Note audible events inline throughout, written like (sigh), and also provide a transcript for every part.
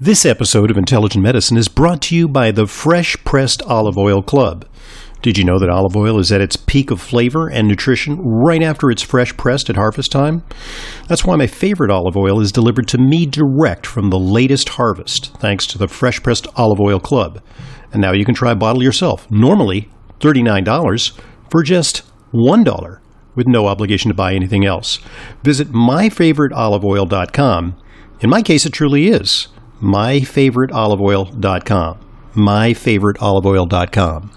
This episode of Intelligent Medicine is brought to you by the Fresh Pressed Olive Oil Club. Did you know that olive oil is at its peak of flavor and nutrition right after it's fresh pressed at harvest time? That's why my favorite olive oil is delivered to me direct from the latest harvest, thanks to the Fresh Pressed Olive Oil Club. And now you can try a bottle yourself, normally $39 for just $1 with no obligation to buy anything else. Visit myfavoriteoliveoil.com. In my case, it truly is myfavoriteoliveoil.com. myfavoriteoliveoil.com.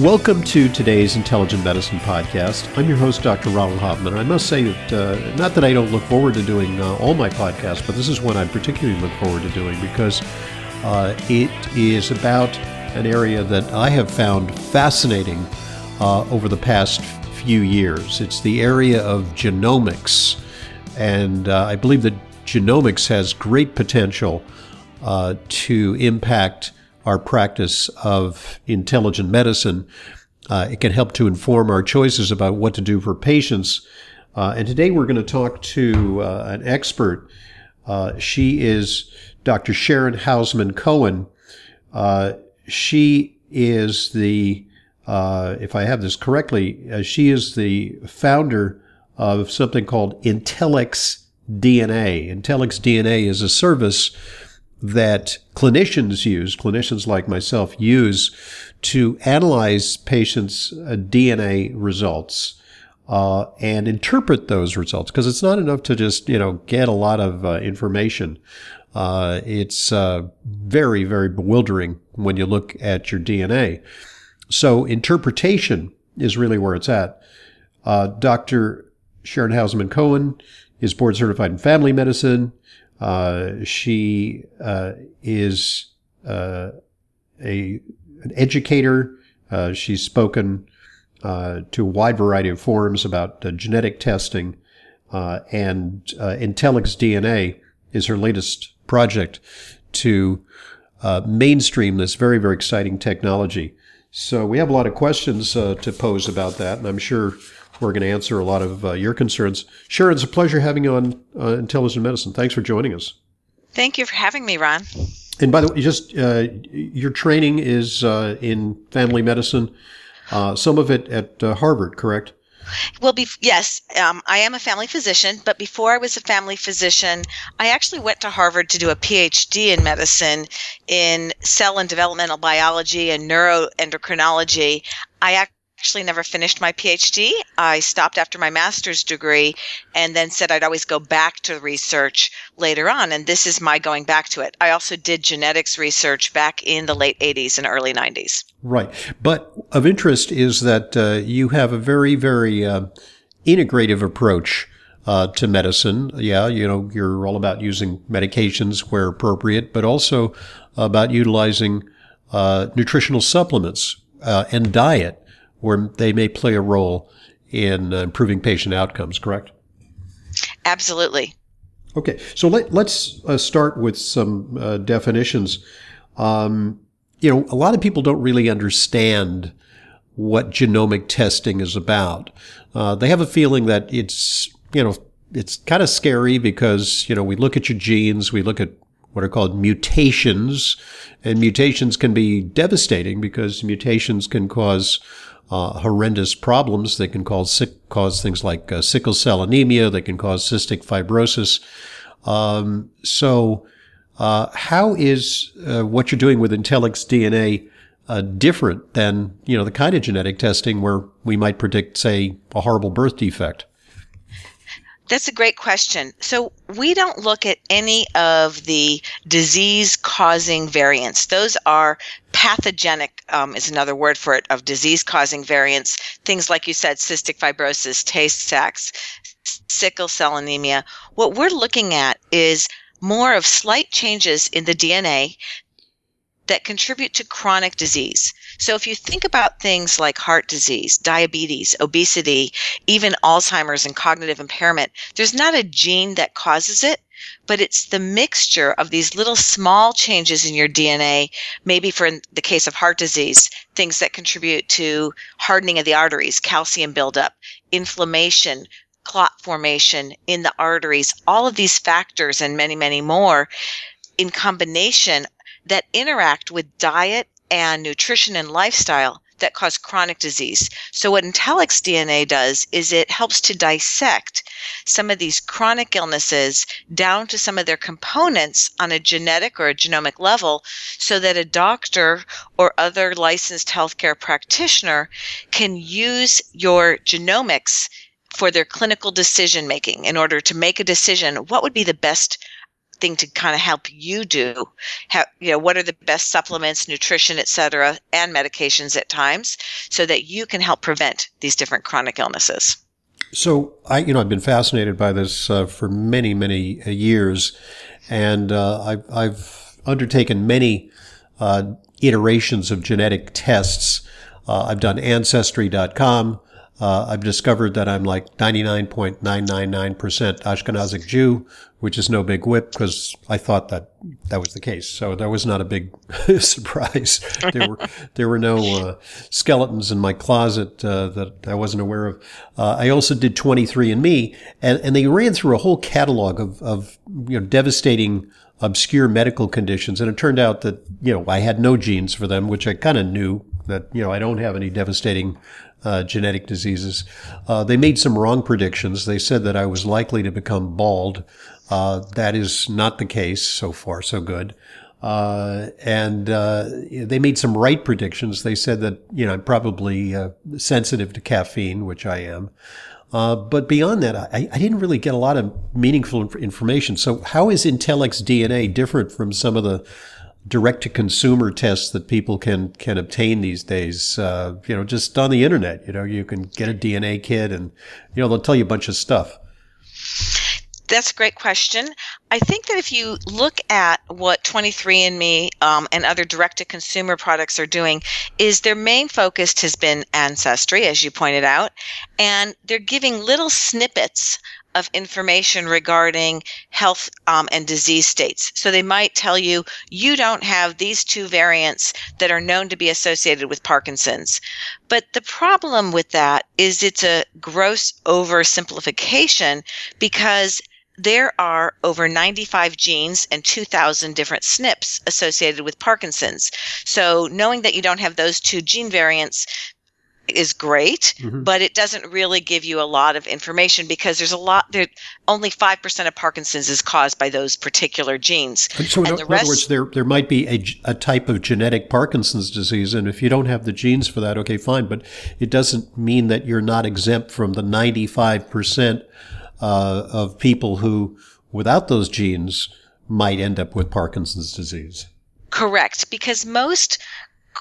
Welcome to today's Intelligent Medicine podcast. I'm your host, Dr. Ronald Hoffman. I must say that, uh, not that I don't look forward to doing uh, all my podcasts, but this is one I particularly look forward to doing because uh, it is about an area that I have found fascinating uh, over the past few years. It's the area of genomics. And uh, I believe that genomics has great potential uh, to impact our practice of intelligent medicine. Uh, it can help to inform our choices about what to do for patients. Uh, and today we're going to talk to uh, an expert. Uh, she is Dr. Sharon Hausman Cohen. Uh, she is the, uh, if I have this correctly, she is the founder of something called Intellex DNA. IntellxxDNA is a service that clinicians use, clinicians like myself use to analyze patients' uh, DNA results uh, and interpret those results because it's not enough to just you know get a lot of uh, information. Uh, it's uh, very very bewildering when you look at your DNA. So interpretation is really where it's at. Uh, Dr. Sharon Hausman Cohen is board certified in family medicine. Uh, she uh, is uh, a an educator. Uh, she's spoken uh, to a wide variety of forums about genetic testing, and IntellxxDNA is her latest project to mainstream this very very exciting technology. So we have a lot of questions to pose about that, and I'm sure we're going to answer a lot of uh, your concerns. Sharon, it's a pleasure having you on uh, Intelligent Medicine. Thanks for joining us. Thank you for having me, Ron. And by the way, just uh, your training is uh, in family medicine, uh, some of it at uh, Harvard, correct? Well, be- yes, um, I am a family physician, but before I was a family physician, I actually went to Harvard to do a PhD in medicine in cell and developmental biology and neuroendocrinology. I actually never finished my PhD. I stopped after my master's degree and then said I'd always go back to research later on. And this is my going back to it. I also did genetics research back in the late 80s and early 90s. Right. But of interest is that uh, you have a very, very uh, integrative approach. Uh, to medicine. Yeah, you know, you're all about using medications where appropriate, but also about utilizing uh, nutritional supplements uh, and diet where they may play a role in uh, improving patient outcomes, correct? Absolutely. Okay, so let, us uh, start with some uh, definitions. Um, you know, a lot of people don't really understand what genomic testing is about. Uh, they have a feeling that it's, you know, it's kind of scary because, you know, we look at your genes, we look at what are called mutations, and mutations can be devastating because mutations can cause uh, horrendous problems. They can cause, sick, cause things like uh, sickle cell anemia. They can cause cystic fibrosis. Um, so, uh, how is uh, what you're doing with IntellxxDNA uh, different than you know the kind of genetic testing where we might predict, say, a horrible birth defect? That's a great question. So, we don't look at any of the disease causing variants. Those are pathogenic, um, is another word for it, of disease causing variants. Things like you said, cystic fibrosis, Tay Sachs, sickle cell anemia. What we're looking at is more of slight changes in the DNA that contribute to chronic disease. So if you think about things like heart disease, diabetes, obesity, even Alzheimer's and cognitive impairment, there's not a gene that causes it, but it's the mixture of these little small changes in your DNA, maybe for the case of heart disease, things that contribute to hardening of the arteries, calcium buildup, inflammation, clot formation in the arteries, all of these factors and many, many more in combination that interact with diet and nutrition and lifestyle that cause chronic disease. So, what IntellxxDNA does is it helps to dissect some of these chronic illnesses down to some of their components on a genetic or a genomic level so that a doctor or other licensed healthcare practitioner can use your genomics for their clinical decision making in order to make a decision what would be the best thing to kind of help you do how, you know what are the best supplements nutrition et cetera and medications at times so that you can help prevent these different chronic illnesses. So i you know i've been fascinated by this uh, for many many uh, years and uh, I've, I've undertaken many uh, iterations of genetic tests. Uh, i've done ancestry.com uh, I've discovered that I'm like 99.999% Ashkenazic Jew, which is no big whip because I thought that that was the case. So that was not a big (laughs) surprise. There were there were no uh, skeletons in my closet uh, that I wasn't aware of. Uh, I also did 23andMe, and and they ran through a whole catalog of of you know devastating obscure medical conditions, and it turned out that you know I had no genes for them, which I kind of knew that you know I don't have any devastating uh, genetic diseases. Uh, they made some wrong predictions. They said that I was likely to become bald. Uh, that is not the case so far, so good. Uh, and uh, they made some right predictions. They said that you know I'm probably uh, sensitive to caffeine, which I am. but beyond that, I, I, didn't really get a lot of meaningful information. So, how is IntellxxDNA different from some of the direct to consumer tests that people can can obtain these days. Uh, you know, just on the internet. You know, you can get a DNA kit, and you know they'll tell you a bunch of stuff. That's a great question. I think that if you look at what 23andMe um, and other direct to consumer products are doing, is their main focus has been ancestry, as you pointed out, and they're giving little snippets of information regarding health um, and disease states. So they might tell you, you don't have these two variants that are known to be associated with Parkinson's. But the problem with that is it's a gross oversimplification because there are over 95 genes and 2,000 different SNPs associated with Parkinson's. So, knowing that you don't have those two gene variants is great, mm-hmm. but it doesn't really give you a lot of information because there's a lot there only 5% of Parkinson's is caused by those particular genes. So in, in rest, other words there there might be a, a type of genetic Parkinson's disease and if you don't have the genes for that okay fine, but it doesn't mean that you're not exempt from the 95% uh, of people who without those genes might end up with Parkinson's disease. Correct, because most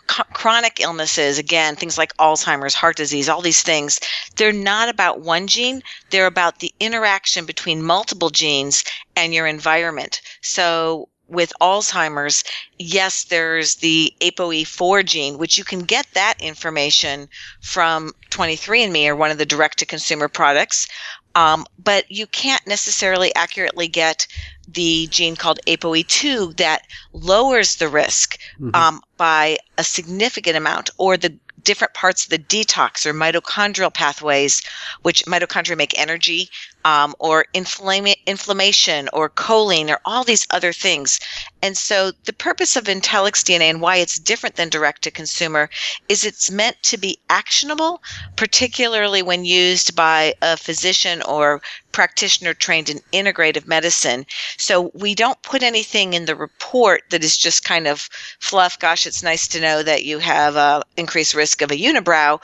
chronic illnesses, again, things like Alzheimer's, heart disease, all these things, they're not about one gene. They're about the interaction between multiple genes and your environment. So with Alzheimer's, yes, there's the ApoE4 gene, which you can get that information from 23andMe or one of the direct to consumer products. Um, but you can't necessarily accurately get the gene called ApoE2 that lowers the risk mm-hmm. um, by a significant amount, or the different parts of the detox or mitochondrial pathways, which mitochondria make energy, um, or inflama- inflammation, or choline, or all these other things. And so, the purpose of IntellxxDNA and why it's different than direct to consumer is it's meant to be actionable, particularly when used by a physician or practitioner trained in integrative medicine. So we don't put anything in the report that is just kind of fluff. Gosh, it's nice to know that you have a increased risk of a unibrow.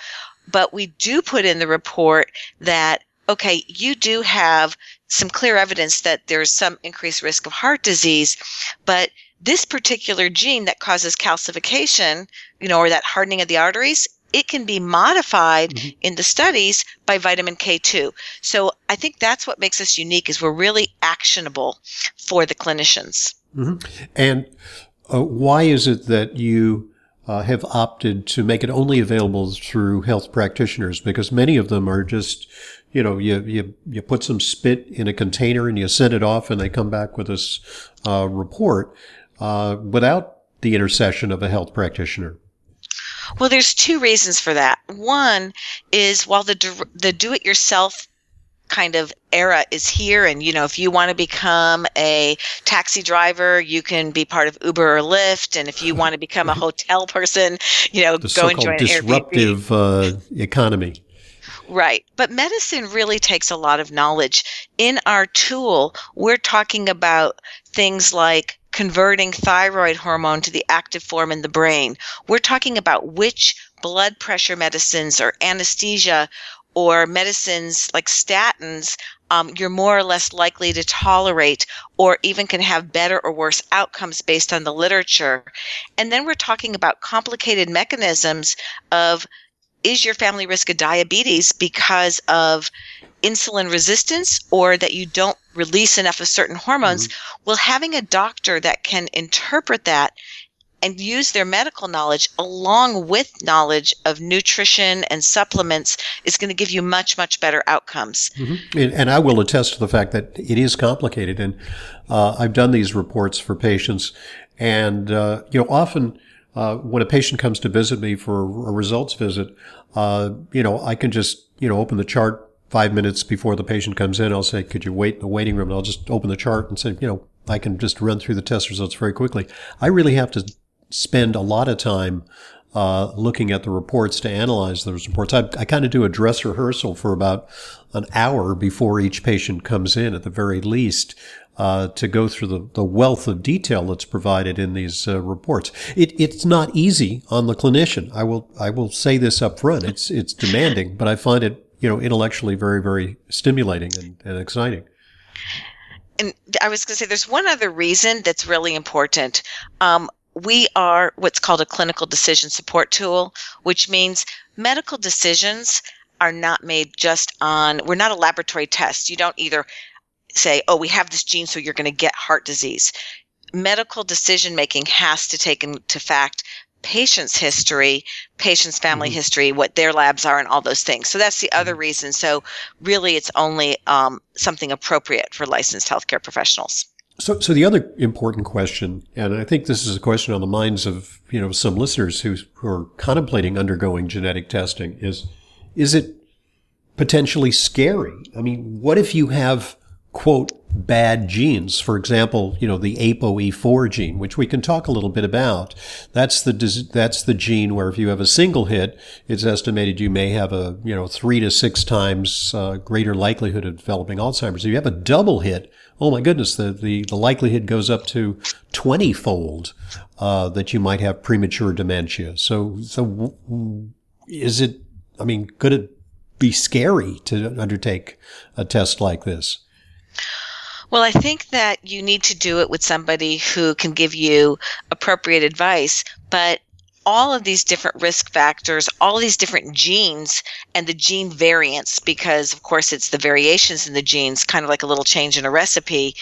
But we do put in the report that, okay, you do have some clear evidence that there's some increased risk of heart disease, but this particular gene that causes calcification, you know, or that hardening of the arteries it can be modified mm-hmm. in the studies by vitamin K2. So I think that's what makes us unique is we're really actionable for the clinicians. Mm-hmm. And uh, why is it that you uh, have opted to make it only available through health practitioners? Because many of them are just you know, you, you, you put some spit in a container and you send it off and they come back with this uh, report uh, without the intercession of a health practitioner? Well, there's two reasons for that. One is while the the do-it-yourself kind of era is here and you know if you want to become a taxi driver you can be part of uber or lyft and if you want to become a (laughs) hotel person you know the go and join disruptive uh, economy Right. But medicine really takes a lot of knowledge. In our tool, we're talking about things like converting thyroid hormone to the active form in the brain. We're talking about which blood pressure medicines or anesthesia or medicines like statins um, you're more or less likely to tolerate or even can have better or worse outcomes based on the literature. And then we're talking about complicated mechanisms of is your family risk of diabetes because of insulin resistance or that you don't release enough of certain hormones, mm-hmm. well, having a doctor that can interpret that and use their medical knowledge along with knowledge of nutrition and supplements is going to give you much, much better outcomes. Mm-hmm. And, and, I will attest to the fact that it is complicated. And uh, I've done these reports for patients. And, uh, you know, often uh, when a patient comes to visit me for a results visit, uh, you know, I can just, you know, open the chart five minutes before the patient comes in, I'll say, could you wait in the waiting room? And I'll just open the chart and say, you know, I can just run through the test results very quickly. I really have to spend a lot of time uh, looking at the reports to analyze those reports. I, I kind of do a dress rehearsal for about an hour before each patient comes in, at the very least, uh, to go through the, the wealth of detail that's provided in these uh, reports. It, it's not easy on the clinician. I will I will say this up front. It's it's demanding, but I find it you know, intellectually very, very stimulating and, and exciting. And I was going to say, there's one other reason that's really important. Um, we are what's called a clinical decision support tool, which means medical decisions are not made just on, we're not a laboratory test. You don't either say, oh, we have this gene, so you're going to get heart disease. Medical decision making has to take into fact patient's history, patient's family mm-hmm. history, what their labs are, and all those things. So that's the other mm-hmm. reason. So really, it's only um, something appropriate for licensed healthcare professionals. So, so the other important question, and I think this is a question on the minds of you know some listeners who, who are contemplating undergoing genetic testing, is is it potentially scary? I mean, what if you have quote bad genes. For example, you know, the ApoE4 gene, which we can talk a little bit about. That's the, that's the gene where if you have a single hit, it's estimated you may have a, you know, three to six times uh, greater likelihood of developing Alzheimer's. If you have a double hit, oh my goodness, the, the, the likelihood goes up to 20 fold, uh, that you might have premature dementia. So, so is it, I mean, could it be scary to undertake a test like this? Well, I think that you need to do it with somebody who can give you appropriate advice, but all of these different risk factors, all these different genes and the gene variants, because of course it's the variations in the genes, kind of like a little change in a recipe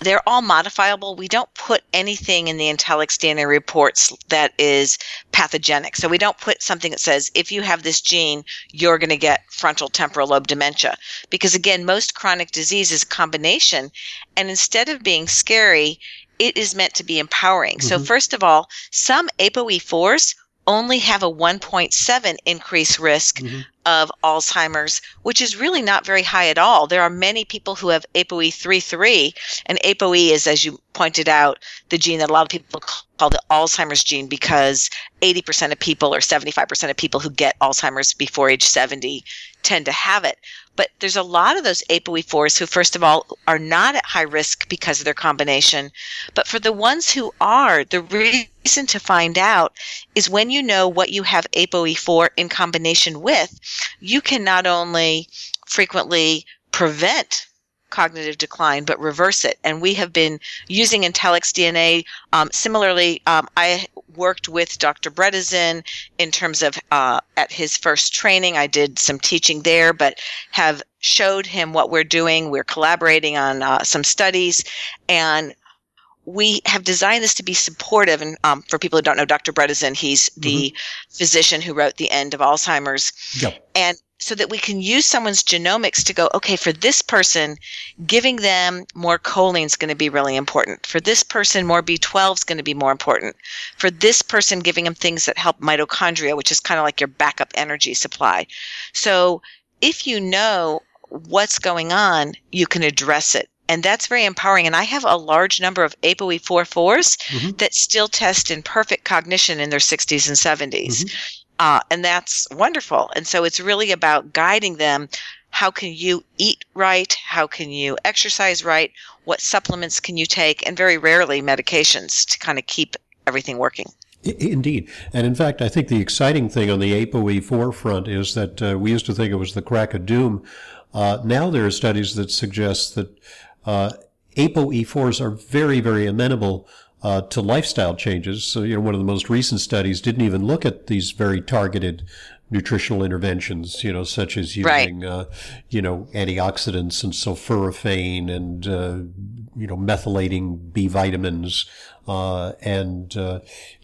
they're all modifiable. We don't put anything in the IntellxxDNA reports that is pathogenic. So we don't put something that says if you have this gene, you're going to get frontal temporal lobe dementia. Because again, most chronic disease is a combination. And instead of being scary, it is meant to be empowering. Mm-hmm. So first of all, some ApoE4s only have a 1.7 increase risk mm-hmm. of Alzheimer's, which is really not very high at all. There are many people who have ApoE33, and ApoE is, as you pointed out, the gene that a lot of people call the Alzheimer's gene because 80% of people or 75% of people who get Alzheimer's before age 70 tend to have it. But there's a lot of those ApoE4s who, first of all, are not at high risk because of their combination. But for the ones who are, the reason to find out is when you know what you have ApoE4 in combination with, you can not only frequently prevent cognitive decline, but reverse it. And we have been using IntellxxDNA. Um, similarly, um, I worked with Dr. Bredesen in terms of uh, at his first training. I did some teaching there, but have showed him what we're doing. We're collaborating on uh, some studies and we have designed this to be supportive. And um, for people who don't know Dr. Bredesen, he's the mm-hmm. physician who wrote The End of Alzheimer's. Yep. And so that we can use someone's genomics to go, okay, for this person, giving them more choline is going to be really important. For this person, more B12 is going to be more important. For this person, giving them things that help mitochondria, which is kind of like your backup energy supply. So if you know what's going on, you can address it. And that's very empowering. And I have a large number of ApoE44s mm-hmm. that still test in perfect cognition in their 60s and 70s. Mm-hmm. Uh, and that's wonderful. And so it's really about guiding them. How can you eat right? How can you exercise right? What supplements can you take? And very rarely medications to kind of keep everything working. Indeed. And in fact, I think the exciting thing on the ApoE4 front is that uh, we used to think it was the crack of doom. Uh, now there are studies that suggest that uh, ApoE4s are very, very amenable uh, to lifestyle changes. So, you know, one of the most recent studies didn't even look at these very targeted nutritional interventions, you know, such as using, right. uh, you know, antioxidants and sulforaphane and, uh, you know, methylating B vitamins, uh, and uh,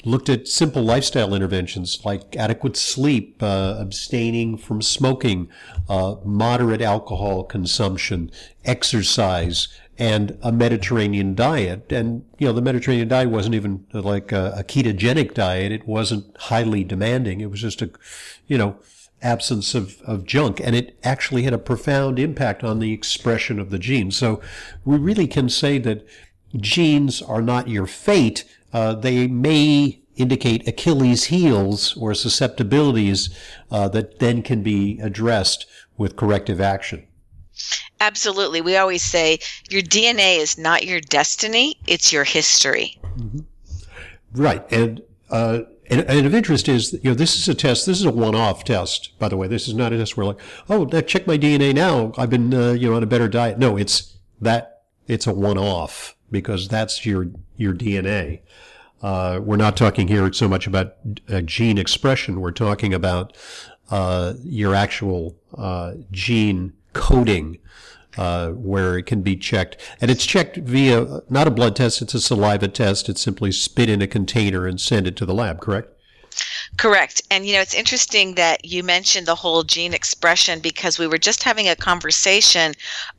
looked at simple lifestyle interventions like adequate sleep, uh, abstaining from smoking, uh, moderate alcohol consumption, exercise, and a Mediterranean diet. And, you know, the Mediterranean diet wasn't even like a, a, ketogenic diet. It wasn't highly demanding. It was just a, you know, absence of, of junk. And it actually had a profound impact on the expression of the genes. So we really can say that genes are not your fate. Uh, they may indicate Achilles heels or susceptibilities uh, that then can be addressed with corrective action. Absolutely. We always say your DNA is not your destiny, it's your history. Mm-hmm. Right. And, uh, and, and, of interest is, you know, this is a test. This is a one-off test, by the way. This is not a test where like, oh, check my DNA now. I've been, uh, you know, on a better diet. No, it's that. It's a one-off because that's your your DNA. Uh, we're not talking here so much about uh, gene expression. We're talking about uh, your actual uh, gene coding uh, where it can be checked. And it's checked via not a blood test, it's a saliva test. It's simply spit in a container and send it to the lab, correct? Correct. And you know, it's interesting that you mentioned the whole gene expression because we were just having a conversation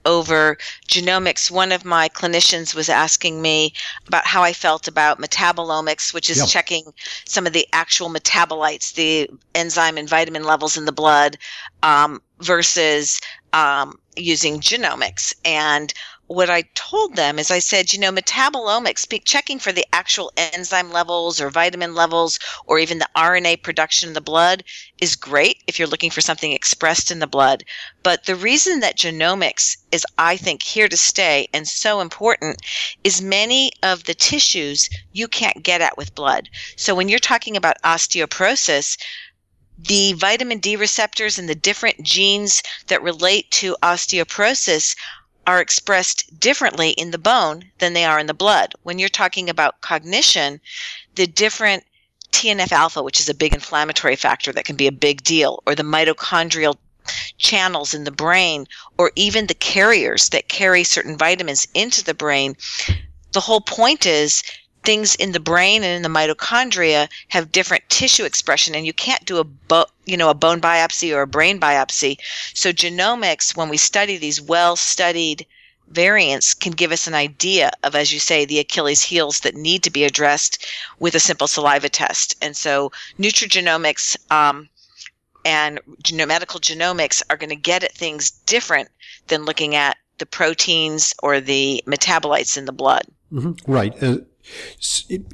over genomics. One of my clinicians was asking me about how I felt about metabolomics, which is yep. checking some of the actual metabolites, the enzyme and vitamin levels in the blood, um, versus um, using genomics. And what I told them is I said, you know, metabolomics, checking for the actual enzyme levels or vitamin levels or even the RNA production in the blood is great if you're looking for something expressed in the blood. But the reason that genomics is, I think, here to stay and so important is many of the tissues you can't get at with blood. So when you're talking about osteoporosis, the vitamin D receptors and the different genes that relate to osteoporosis are expressed differently in the bone than they are in the blood. When you're talking about cognition, the different TNF alpha, which is a big inflammatory factor that can be a big deal, or the mitochondrial channels in the brain, or even the carriers that carry certain vitamins into the brain. The whole point is things in the brain and in the mitochondria have different tissue expression and you can't do a bo- you know a bone biopsy or a brain biopsy. So genomics when we study these well studied variants can give us an idea of as you say the achilles heels that need to be addressed with a simple saliva test. And so nutrigenomics um, and medical genomics are going to get at things different than looking at the proteins or the metabolites in the blood. Mm-hmm. right. Uh,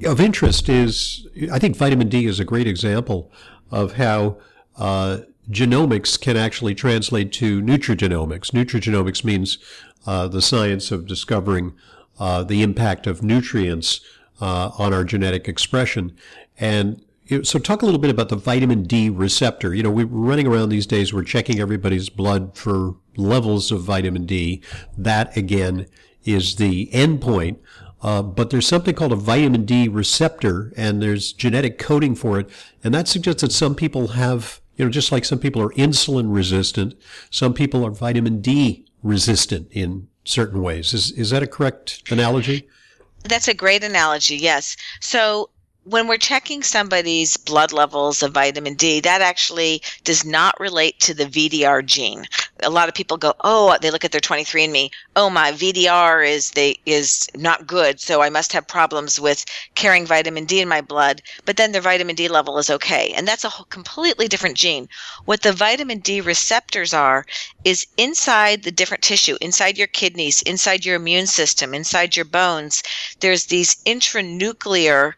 of interest is, I think vitamin D is a great example of how uh, genomics can actually translate to nutrigenomics. Nutrigenomics means uh, the science of discovering uh, the impact of nutrients uh, on our genetic expression. And so talk a little bit about the vitamin D receptor. You know, we're running around these days, we're checking everybody's blood for levels of vitamin D. That again is the endpoint uh, but there's something called a vitamin D receptor, and there's genetic coding for it, and that suggests that some people have, you know, just like some people are insulin resistant, some people are vitamin D resistant in certain ways. Is is that a correct analogy? That's a great analogy. Yes. So when we're checking somebody's blood levels of vitamin D, that actually does not relate to the VDR gene. A lot of people go, "Oh, they look at their 23andMe. Oh, my VDR is they is not good, so I must have problems with carrying vitamin D in my blood." But then their vitamin D level is okay, and that's a completely different gene. What the vitamin D receptors are is inside the different tissue, inside your kidneys, inside your immune system, inside your bones. There's these intranuclear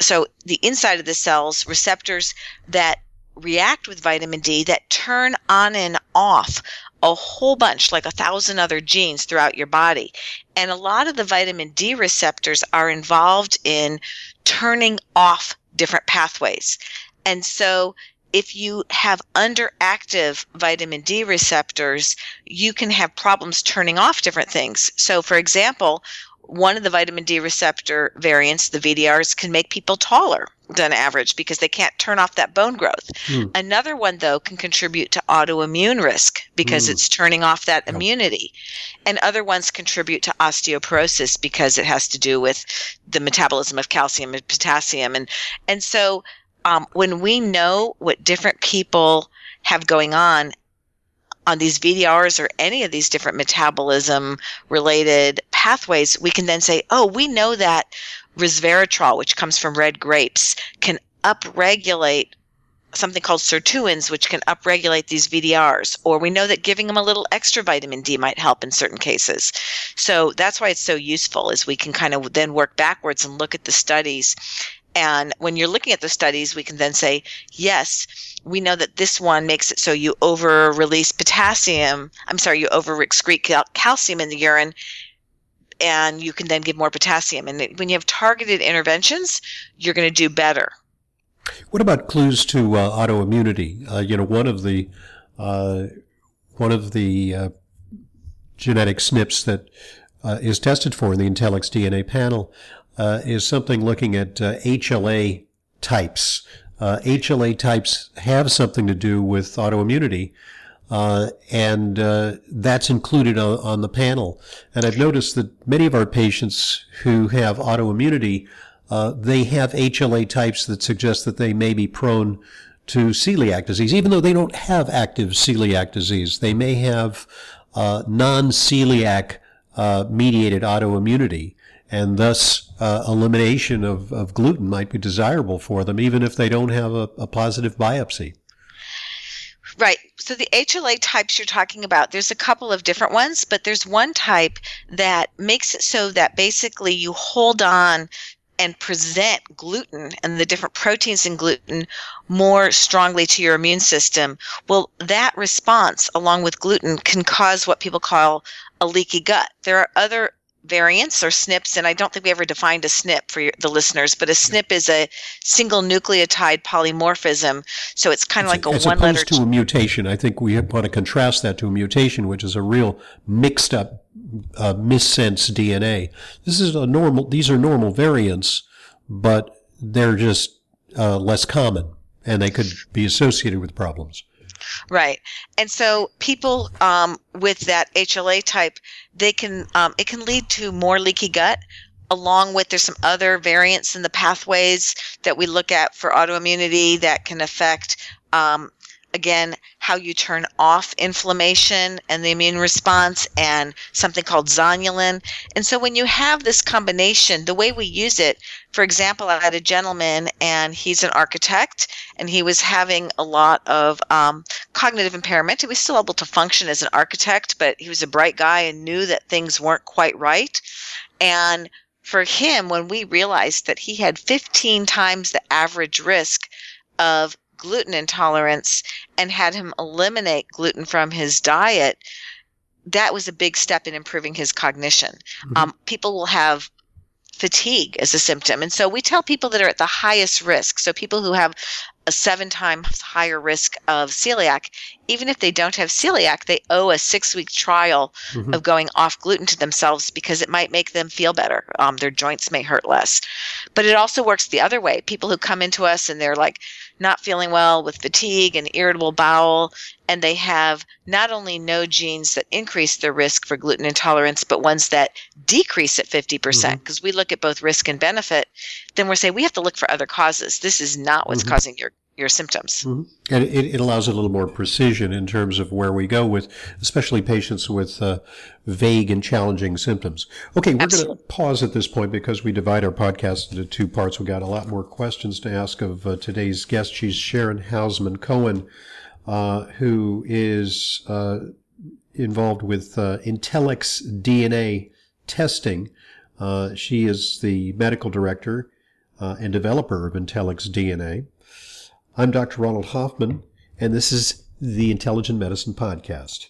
so the inside of the cells receptors that react with vitamin D that turn on and off a whole bunch like a thousand other genes throughout your body and a lot of the vitamin D receptors are involved in turning off different pathways and so if you have underactive vitamin D receptors, you can have problems turning off different things. So, for example, one of the vitamin D receptor variants, the VDRs, can make people taller than average because they can't turn off that bone growth. Hmm. Another one, though, can contribute to autoimmune risk because hmm. it's turning off that immunity. And other ones contribute to osteoporosis because it has to do with the metabolism of calcium and potassium. And, and so um, when we know what different people have going on, on these VDRs or any of these different metabolism related pathways, we can then say, oh, we know that resveratrol, which comes from red grapes, can upregulate something called sirtuins, which can upregulate these VDRs. Or we know that giving them a little extra vitamin D might help in certain cases. So that's why it's so useful is we can kind of then work backwards and look at the studies. And when you're looking at the studies, we can then say, yes, we know that this one makes it so you over release potassium. I'm sorry, you over excrete cal- calcium in the urine, and you can then give more potassium. And when you have targeted interventions, you're going to do better. What about clues to uh, autoimmunity? Uh, you know, one of the uh, one of the uh, genetic SNPs that uh, is tested for in the IntellxxDNA panel is something looking at HLA types. Uh, HLA types have something to do with autoimmunity, uh, and uh, that's included on, on, the panel. And I've noticed that many of our patients who have autoimmunity, uh, they have HLA types that suggest that they may be prone to celiac disease, even though they don't have active celiac disease. They may have uh, non-celiac uh, mediated autoimmunity and thus uh, elimination of, of gluten might be desirable for them, even if they don't have a, a positive biopsy. Right. So the HLA types you're talking about, there's a couple of different ones, but there's one type that makes it so that basically you hold on and present gluten and the different proteins in gluten more strongly to your immune system. Well, that response along with gluten can cause what people call a leaky gut. There are other variants or SNPs, and I don't think we ever defined a SNP for your, the listeners, but a SNP is a single nucleotide polymorphism. So it's kind of like a, as one letter. As to a mutation. I think we want to contrast that to a mutation, which is a real mixed up, uh, missense DNA. This is a normal, these are normal variants, but they're just uh, less common and they could be associated with problems. Right. And so people um, with that HLA type, they can um, it can lead to more leaky gut. Along with there's some other variants in the pathways that we look at for autoimmunity that can affect um, again how you turn off inflammation and the immune response and something called zonulin. And so when you have this combination the way we use it for example i had a gentleman and he's an architect and he was having a lot of um, cognitive impairment. He was still able to function as an architect but he was a bright guy and knew that things weren't quite right. And for him when we realized that he had 15 times the average risk of gluten intolerance and had him eliminate gluten from his diet, that was a big step in improving his cognition. Mm-hmm. Um, people will have fatigue as a symptom. And so we tell people that are at the highest risk, so people who have a seven times higher risk of celiac, even if they don't have celiac, they owe a six week trial mm-hmm. of going off gluten to themselves because it might make them feel better. Um, their joints may hurt less. But it also works the other way. People who come into us and they're like not feeling well with fatigue and irritable bowel, and they have not only no genes that increase their risk for gluten intolerance, but ones that decrease it 50%, Mhm. because we look at both risk and benefit, then we're saying we have to look for other causes. This is not what's Mhm. causing your, your symptoms. Mhm. And it, it allows a little more precision in terms of where we go with, especially patients with uh, vague and challenging symptoms. Okay, we're going to pause at this point because we divide our podcast into two parts. We've got a lot more questions to ask of uh, today's guest. She's Sharon Hausman Cohen, uh, who is uh, involved with uh, Intellex DNA testing. Uh, she is the medical director uh, and developer of IntellxxDNA. I'm Dr. Ronald Hoffman, and this is the Intelligent Medicine Podcast.